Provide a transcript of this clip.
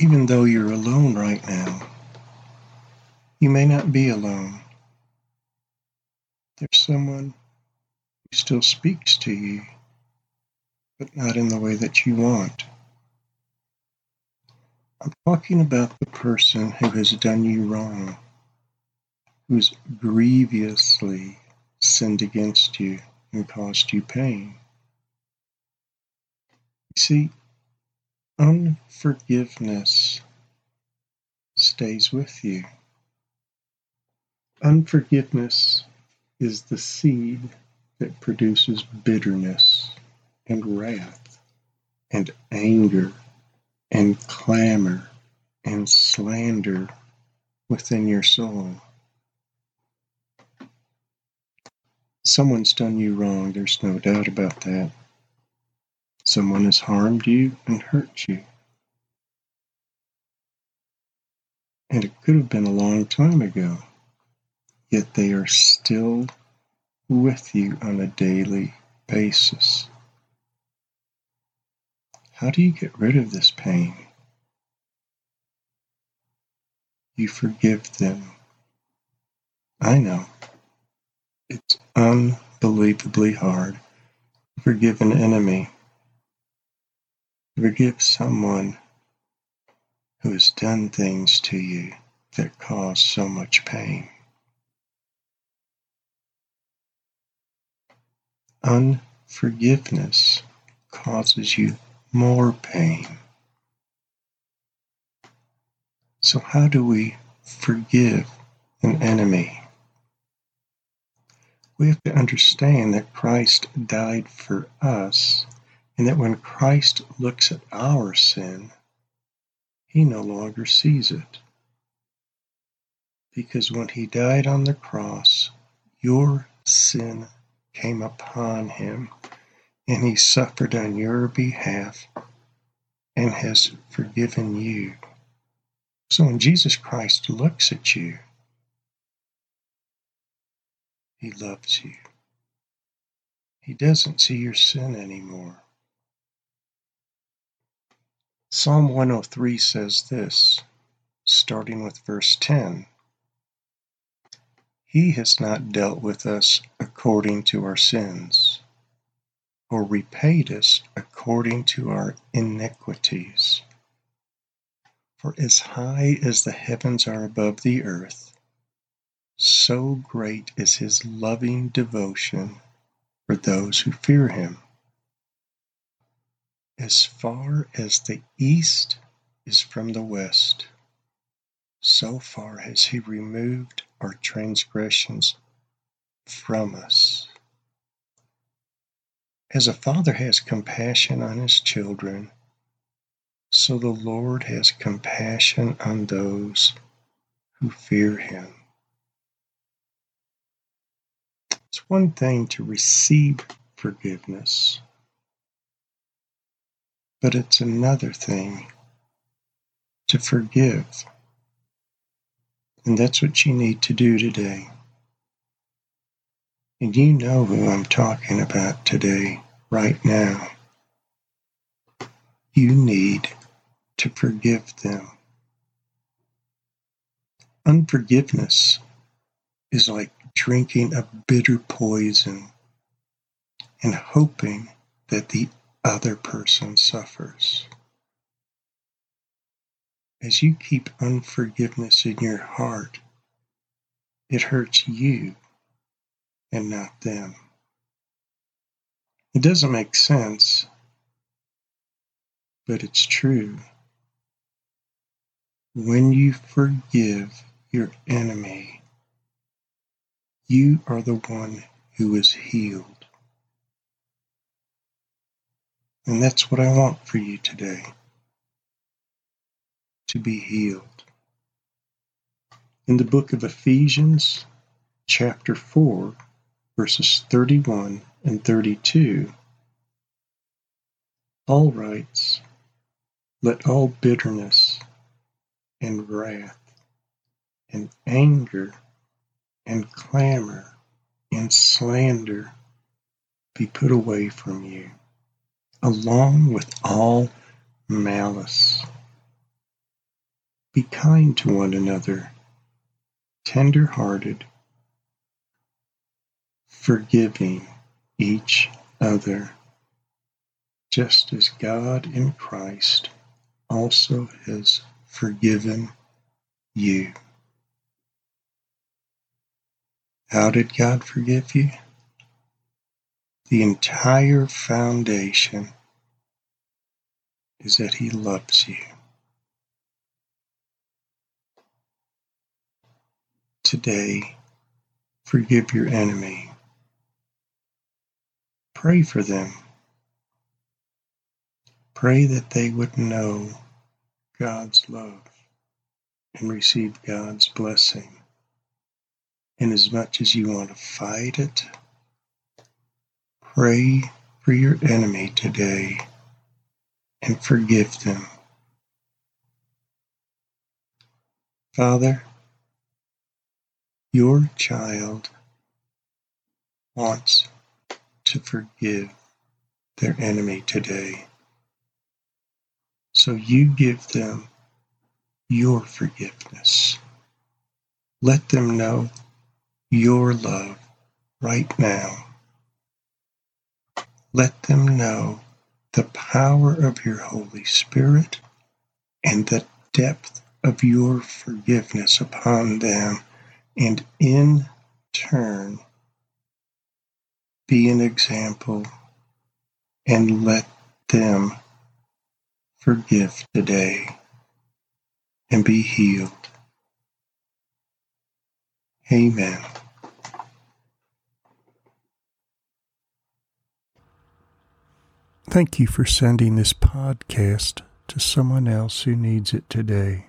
even though you're alone right now, you may not be alone. There's someone who still speaks to you, but not in the way that you want. I'm talking about the person who has done you wrong, who's grievously sinned against you and caused you pain. You see, unforgiveness stays with you. Unforgiveness is the seed that produces bitterness and wrath and anger and clamor and slander within your soul. Someone's done you wrong, there's no doubt about that. Someone has harmed you and hurt you. And it could have been a long time ago, yet they are still with you on a daily basis. How do you get rid of this pain? You forgive them. I know. It's unbelievably hard to forgive an enemy, to forgive someone who has done things to you that cause so much pain. Unforgiveness causes you more pain. So, how do we forgive an enemy? We have to understand that Christ died for us, and that when Christ looks at our sin, he no longer sees it. Because when he died on the cross, your sin came upon him and he suffered on your behalf and has forgiven you. So when Jesus Christ looks at you, he loves you. He doesn't see your sin anymore. Psalm 103 says this, starting with verse 10 He has not dealt with us according to our sins or repaid us according to our iniquities. For as high as the heavens are above the earth, so great is his loving devotion for those who fear him. As far as the east is from the west, so far has he removed our transgressions from us. As a father has compassion on his children, so the Lord has compassion on those who fear him. It's one thing to receive forgiveness, but it's another thing to forgive. And that's what you need to do today. And you know who I'm talking about today, right now. You need to forgive them. Unforgiveness is like drinking a bitter poison and hoping that the other person suffers. As you keep unforgiveness in your heart, it hurts you and not them. It doesn't make sense, but it's true. When you forgive your enemy, you are the one who is healed. And that's what I want for you today to be healed. In the book of Ephesians, chapter 4, verses 31 and 32, Paul writes, Let all bitterness and wrath and anger and clamor and slander be put away from you, along with all malice. Be kind to one another, tender hearted, forgiving each other, just as God in Christ also has forgiven you. How did God forgive you? The entire foundation is that He loves you. Today, forgive your enemy. Pray for them. Pray that they would know God's love and receive God's blessing. And as much as you want to fight it, pray for your enemy today and forgive them. Father, your child wants to forgive their enemy today. So you give them your forgiveness. Let them know your love right now. Let them know the power of your Holy Spirit and the depth of your forgiveness upon them, and in turn, be an example and let them forgive today and be healed. Amen. Thank you for sending this podcast to someone else who needs it today.